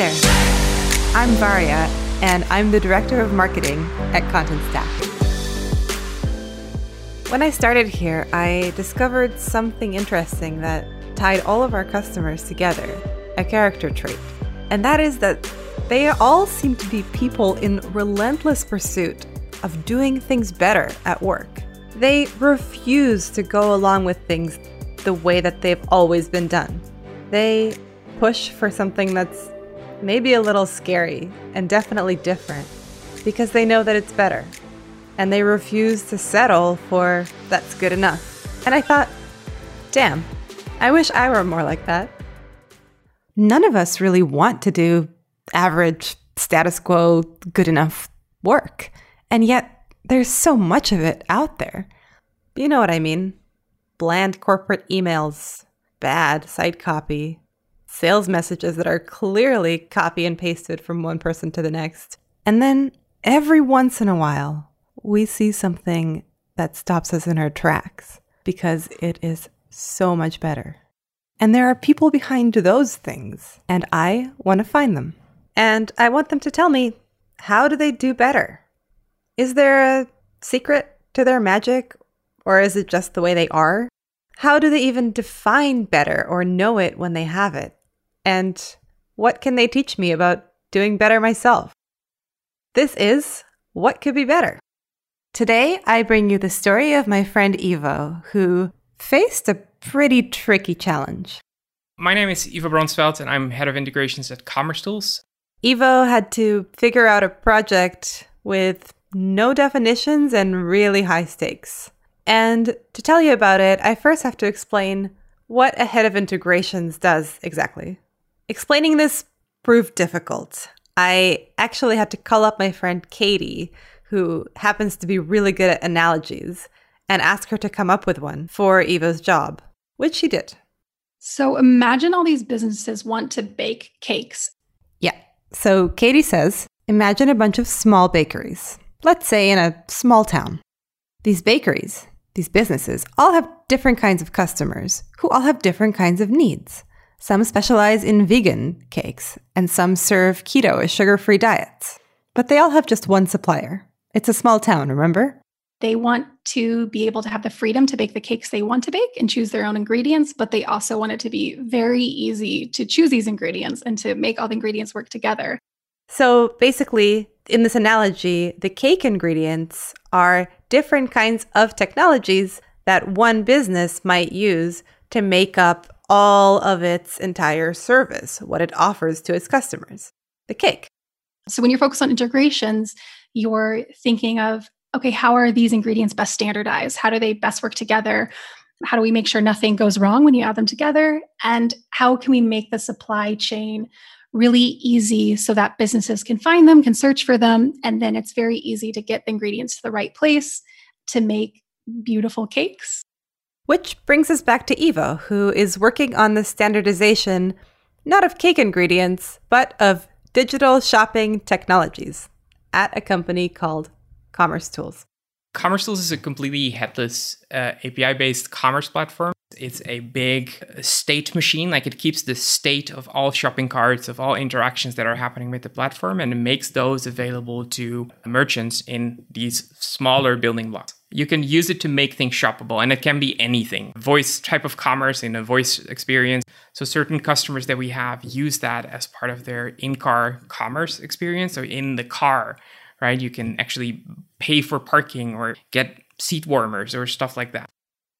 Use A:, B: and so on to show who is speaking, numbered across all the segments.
A: there. I'm Varia, and I'm the Director of Marketing at Content Stack. When I started here, I discovered something interesting that tied all of our customers together a character trait. And that is that they all seem to be people in relentless pursuit of doing things better at work. They refuse to go along with things the way that they've always been done. They push for something that's maybe a little scary and definitely different because they know that it's better. And they refuse to settle for that's good enough. And I thought, damn, I wish I were more like that. None of us really want to do average, status quo, good enough work. And yet, there's so much of it out there. You know what I mean? Bland corporate emails, bad site copy, sales messages that are clearly copy and pasted from one person to the next. And then every once in a while, we see something that stops us in our tracks because it is so much better. And there are people behind those things, and I want to find them. And I want them to tell me how do they do better? Is there a secret to their magic, or is it just the way they are? How do they even define better or know it when they have it? And what can they teach me about doing better myself? This is What Could Be Better. Today, I bring you the story of my friend Ivo, who faced a pretty tricky challenge.
B: My name is Ivo Bronsveld, and I'm head of integrations at Commerce Tools.
A: Ivo had to figure out a project with no definitions and really high stakes. And to tell you about it, I first have to explain what a head of integrations does exactly. Explaining this proved difficult. I actually had to call up my friend Katie, who happens to be really good at analogies, and ask her to come up with one for Ivo's job, which she did.
C: So imagine all these businesses want to bake cakes.
A: Yeah. So Katie says imagine a bunch of small bakeries, let's say in a small town. These bakeries, these businesses, all have different kinds of customers who all have different kinds of needs. Some specialize in vegan cakes, and some serve keto or sugar free diets. But they all have just one supplier. It's a small town, remember?
C: They want to be able to have the freedom to bake the cakes they want to bake and choose their own ingredients, but they also want it to be very easy to choose these ingredients and to make all the ingredients work together.
A: So basically, in this analogy, the cake ingredients are different kinds of technologies that one business might use to make up all of its entire service, what it offers to its customers, the cake.
C: So when you're focused on integrations, you're thinking of okay, how are these ingredients best standardized? How do they best work together? How do we make sure nothing goes wrong when you add them together? And how can we make the supply chain really easy so that businesses can find them, can search for them, and then it's very easy to get the ingredients to the right place to make beautiful cakes?
A: Which brings us back to Ivo, who is working on the standardization not of cake ingredients, but of digital shopping technologies at a company called Commerce Tools?
B: Commerce Tools is a completely headless uh, API based commerce platform. It's a big state machine, like it keeps the state of all shopping carts, of all interactions that are happening with the platform, and it makes those available to merchants in these smaller building blocks. You can use it to make things shoppable, and it can be anything voice type of commerce in a voice experience. So, certain customers that we have use that as part of their in car commerce experience. So, in the car, right? You can actually pay for parking or get seat warmers or stuff like that.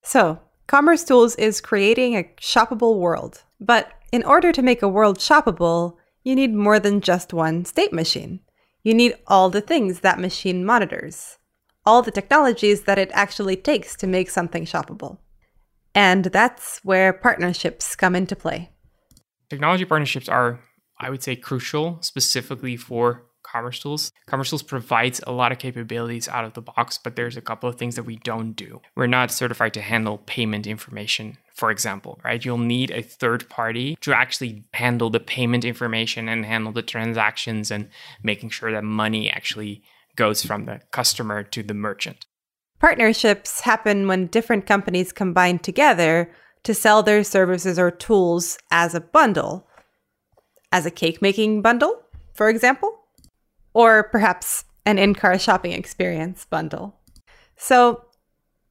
A: So, Commerce Tools is creating a shoppable world. But in order to make a world shoppable, you need more than just one state machine. You need all the things that machine monitors, all the technologies that it actually takes to make something shoppable. And that's where partnerships come into play.
B: Technology partnerships are, I would say, crucial specifically for Commerce Tools. Commerce Tools provides a lot of capabilities out of the box, but there's a couple of things that we don't do. We're not certified to handle payment information, for example, right? You'll need a third party to actually handle the payment information and handle the transactions and making sure that money actually goes from the customer to the merchant.
A: Partnerships happen when different companies combine together to sell their services or tools as a bundle. as a cake making bundle, for example, or perhaps an in car shopping experience bundle. So,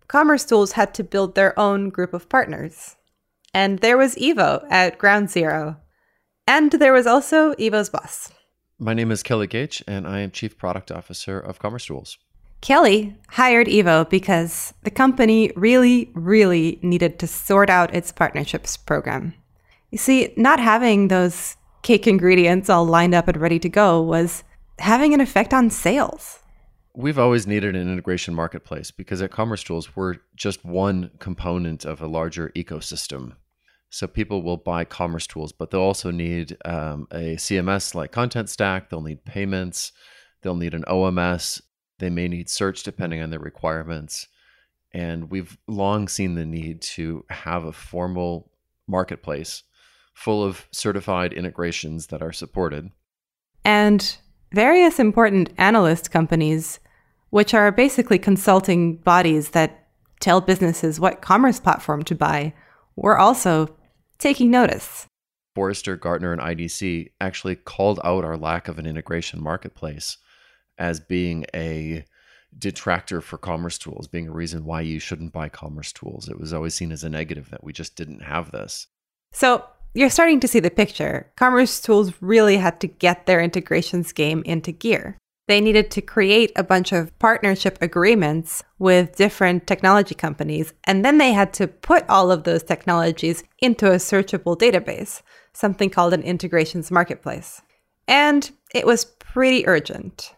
A: Commerce Tools had to build their own group of partners. And there was Ivo at Ground Zero. And there was also Ivo's boss.
D: My name is Kelly Goetsch, and I am Chief Product Officer of Commerce Tools.
A: Kelly hired Ivo because the company really, really needed to sort out its partnerships program. You see, not having those cake ingredients all lined up and ready to go was having an effect on sales.
D: We've always needed an integration marketplace because at Commerce Tools, we're just one component of a larger ecosystem. So people will buy Commerce Tools, but they'll also need um, a CMS like Content Stack. They'll need payments. They'll need an OMS. They may need search depending on their requirements. And we've long seen the need to have a formal marketplace full of certified integrations that are supported.
A: And various important analyst companies, which are basically consulting bodies that tell businesses what commerce platform to buy, were also taking notice.
D: Forrester, Gartner, and IDC actually called out our lack of an integration marketplace as being a detractor for commerce tools, being a reason why you shouldn't buy commerce tools. It was always seen as a negative that we just didn't have this.
A: So you're starting to see the picture. Commerce Tools really had to get their integrations game into gear. They needed to create a bunch of partnership agreements with different technology companies, and then they had to put all of those technologies into a searchable database, something called an integrations marketplace. And it was pretty urgent.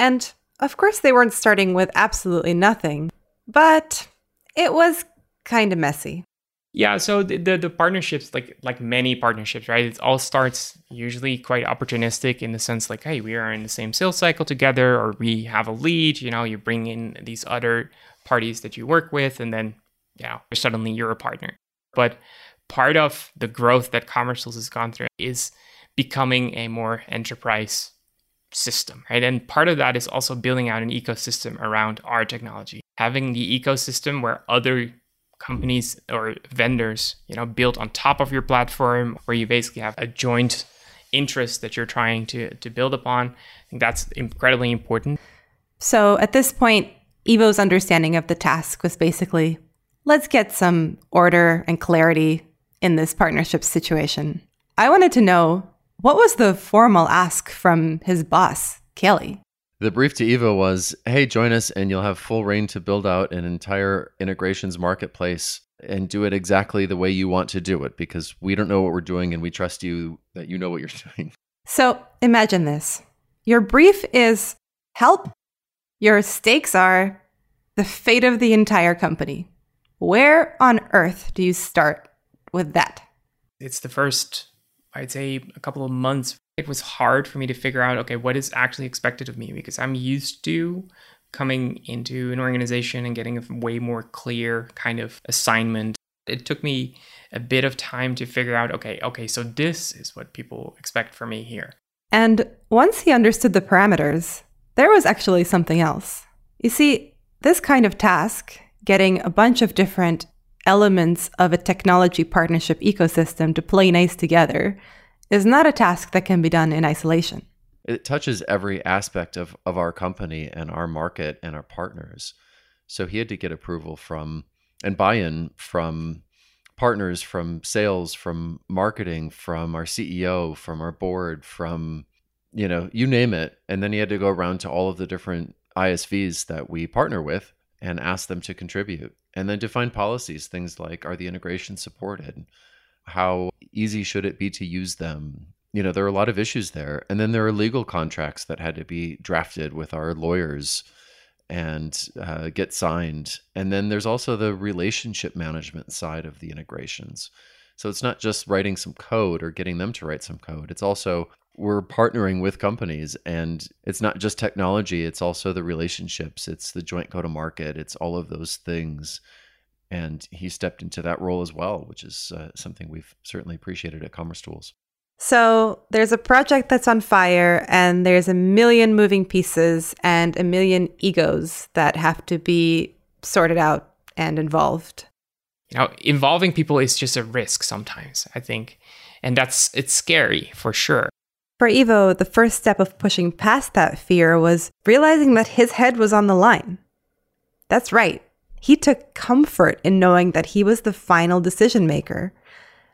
A: And of course, they weren't starting with absolutely nothing, but it was kind of messy.
B: Yeah, so the, the, the partnerships, like like many partnerships, right? It all starts usually quite opportunistic in the sense like, hey, we are in the same sales cycle together, or we have a lead. You know, you bring in these other parties that you work with, and then yeah, suddenly you're a partner. But part of the growth that Commerce Tools has gone through is becoming a more enterprise system, right? And part of that is also building out an ecosystem around our technology, having the ecosystem where other companies or vendors, you know, built on top of your platform where you basically have a joint interest that you're trying to to build upon. I think that's incredibly important.
A: So at this point, Ivo's understanding of the task was basically let's get some order and clarity in this partnership situation. I wanted to know what was the formal ask from his boss, Kelly?
D: The brief to Ivo was, "Hey, join us, and you'll have full reign to build out an entire integrations marketplace and do it exactly the way you want to do it, because we don't know what we're doing, and we trust you that you know what you're doing."
A: So imagine this: your brief is help. Your stakes are the fate of the entire company. Where on earth do you start with that?
B: It's the first, I'd say, a couple of months it was hard for me to figure out okay what is actually expected of me? Because i'm used to coming into an organization and getting a way more clear kind of assignment. It took me a bit of time to figure out okay okay so this is what people expect from me here.
A: And once he understood the parameters there was actually something else. You see this kind of task getting a bunch of different elements of a technology partnership ecosystem to play nice together is not a task that can be done in isolation.
D: It touches every aspect of, of our company and our market and our partners. So he had to get approval from and buy in from partners, from sales, from marketing, from our CEO, from our board, from, you know, you name it. And then he had to go around to all of the different ISVs that we partner with and ask them to contribute. And then define policies, things like are the integrations supported? how easy should it be to use them? You know there are a lot of issues there. And then there are legal contracts that had to be drafted with our lawyers and uh, get signed. And then there's also the relationship management side of the integrations. So it's not just writing some code or getting them to write some code. It's also we're partnering with companies and it's not just technology it's also the relationships it's the joint go to market it's all of those things and he stepped into that role as well, which is uh, something we've certainly appreciated at Commerce Tools.
A: So there's a project that's on fire, and there's a million moving pieces and a million egos that have to be sorted out and involved.
B: you know, involving people is just a risk sometimes, I think. And that's, it's scary for sure.
A: For Ivo, the first step of pushing past that fear was realizing that his head was on the line. That's right. He took comfort in knowing that he was the final decision maker.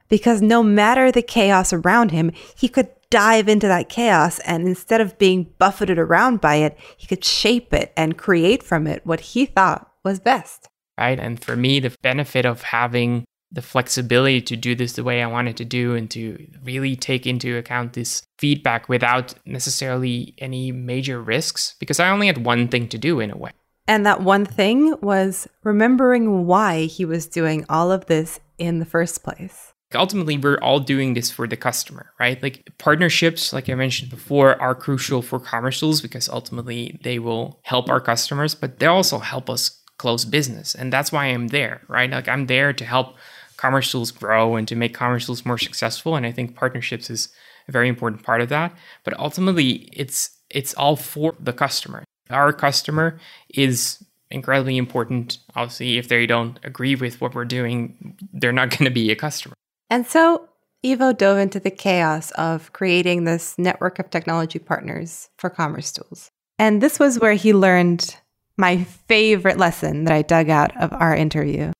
A: Because no matter the chaos around him, he could dive into that chaos and instead of being buffeted around by it, he could shape it and create from it what he thought was best
B: right? And for me, the benefit of having the flexibility to do this the way I wanted to do and to really take into account this feedback without necessarily any major risks, because I only had one thing to do in a way.
A: And that one thing was remembering why he was doing all of this in the first place.
B: Ultimately, we're all doing this for the customer, right? Like partnerships, like I mentioned before, are crucial for commerce tools because ultimately they will help our customers, but they also help us close business. And that's why I'm there, right? Like I'm there to help commerce tools grow and to make commerce tools more successful. And I think partnerships is a very important part of that. But ultimately it's it's all for the customer. Our customer is incredibly important. Obviously, if they don't agree with what we're doing, they're not going to be a customer.
A: And so Ivo dove into the chaos of creating this network of technology partners for commerce tools. And this was where he learned my favorite lesson that I dug out of our interview.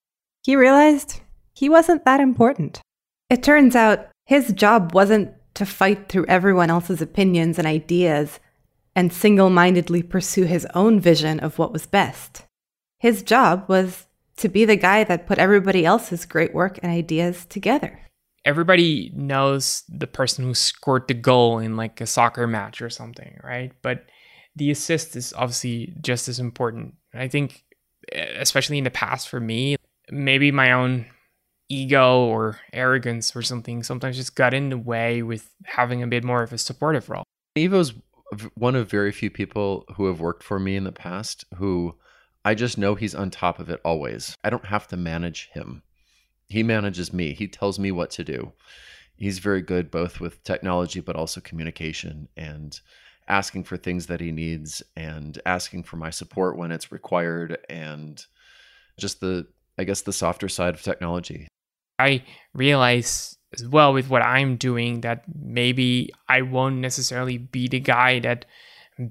A: He realized he wasn't that important. It turns out his job wasn't to fight through everyone else's opinions and ideas and single mindedly pursue his own vision of what was best. His job was to be the guy that put everybody else's great work and ideas together.
B: Everybody knows the person who scored the goal in like a soccer match or something, right? But the assist is obviously just as important. I think, especially in the past for me, maybe my own ego or arrogance or something sometimes just got in the way with having a bit more of a supportive role.
D: Ivo's one of very few people who have worked for me in the past who I just know he's on top of it always. I don't have to manage him. He manages me. He tells me what to do. He's very good both with technology but also communication and asking for things that he needs and asking for my support when it's required and just the I guess the softer side of technology.
B: I realize as well with what I'm doing that maybe I won't necessarily be the guy that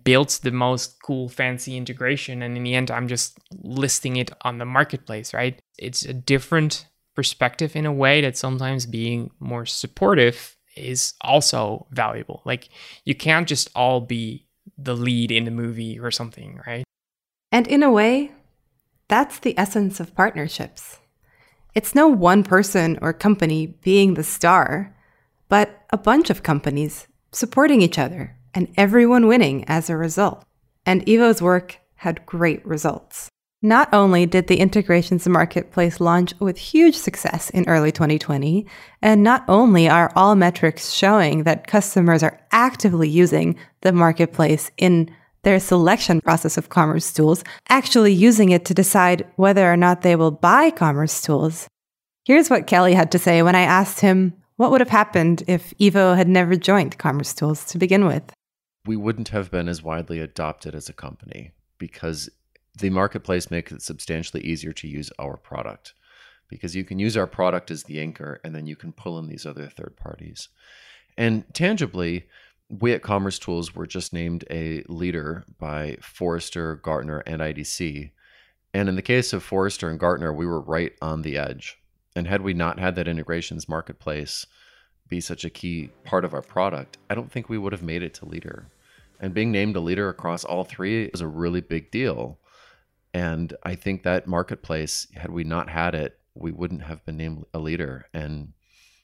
B: builds the most cool fancy integration and in the end I'm just listing it on the marketplace, right? It's a different perspective in a way that sometimes being more supportive is also valuable. Like you can't just all be the lead in the movie or something, right?
A: And in a way, that's the essence of partnerships. It's no one person or company being the star, but a bunch of companies supporting each other and everyone winning as a result. And Ivo's work had great results. Not only did the integrations marketplace launch with huge success in early 2020, and not only are all metrics showing that customers are actively using the marketplace in their selection process of commerce tools, actually using it to decide whether or not they will buy commerce tools. Here's what Kelly had to say when I asked him what would have happened if Ivo had never joined commerce tools to begin with.
D: We wouldn't have been as widely adopted as a company because the marketplace makes it substantially easier to use our product because you can use our product as the anchor and then you can pull in these other third parties. And tangibly, we at Commerce Tools were just named a leader by Forrester, Gartner, and IDC. And in the case of Forrester and Gartner, we were right on the edge. And had we not had that integrations marketplace be such a key part of our product, I don't think we would have made it to leader. And being named a leader across all three is a really big deal. And I think that marketplace, had we not had it, we wouldn't have been named a leader. And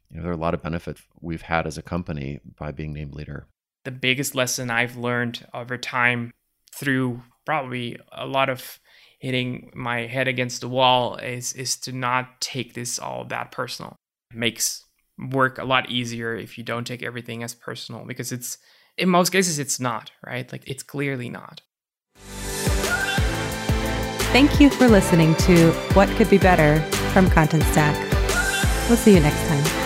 D: you know, there are a lot of benefits we've had as a company by being named leader.
B: The biggest lesson I've learned over time through probably a lot of hitting my head against the wall is is to not take this all that personal. It makes work a lot easier if you don't take everything as personal because it's in most cases it's not, right? Like it's clearly not.
A: Thank you for listening to What Could Be Better from Content Stack. We'll see you next time.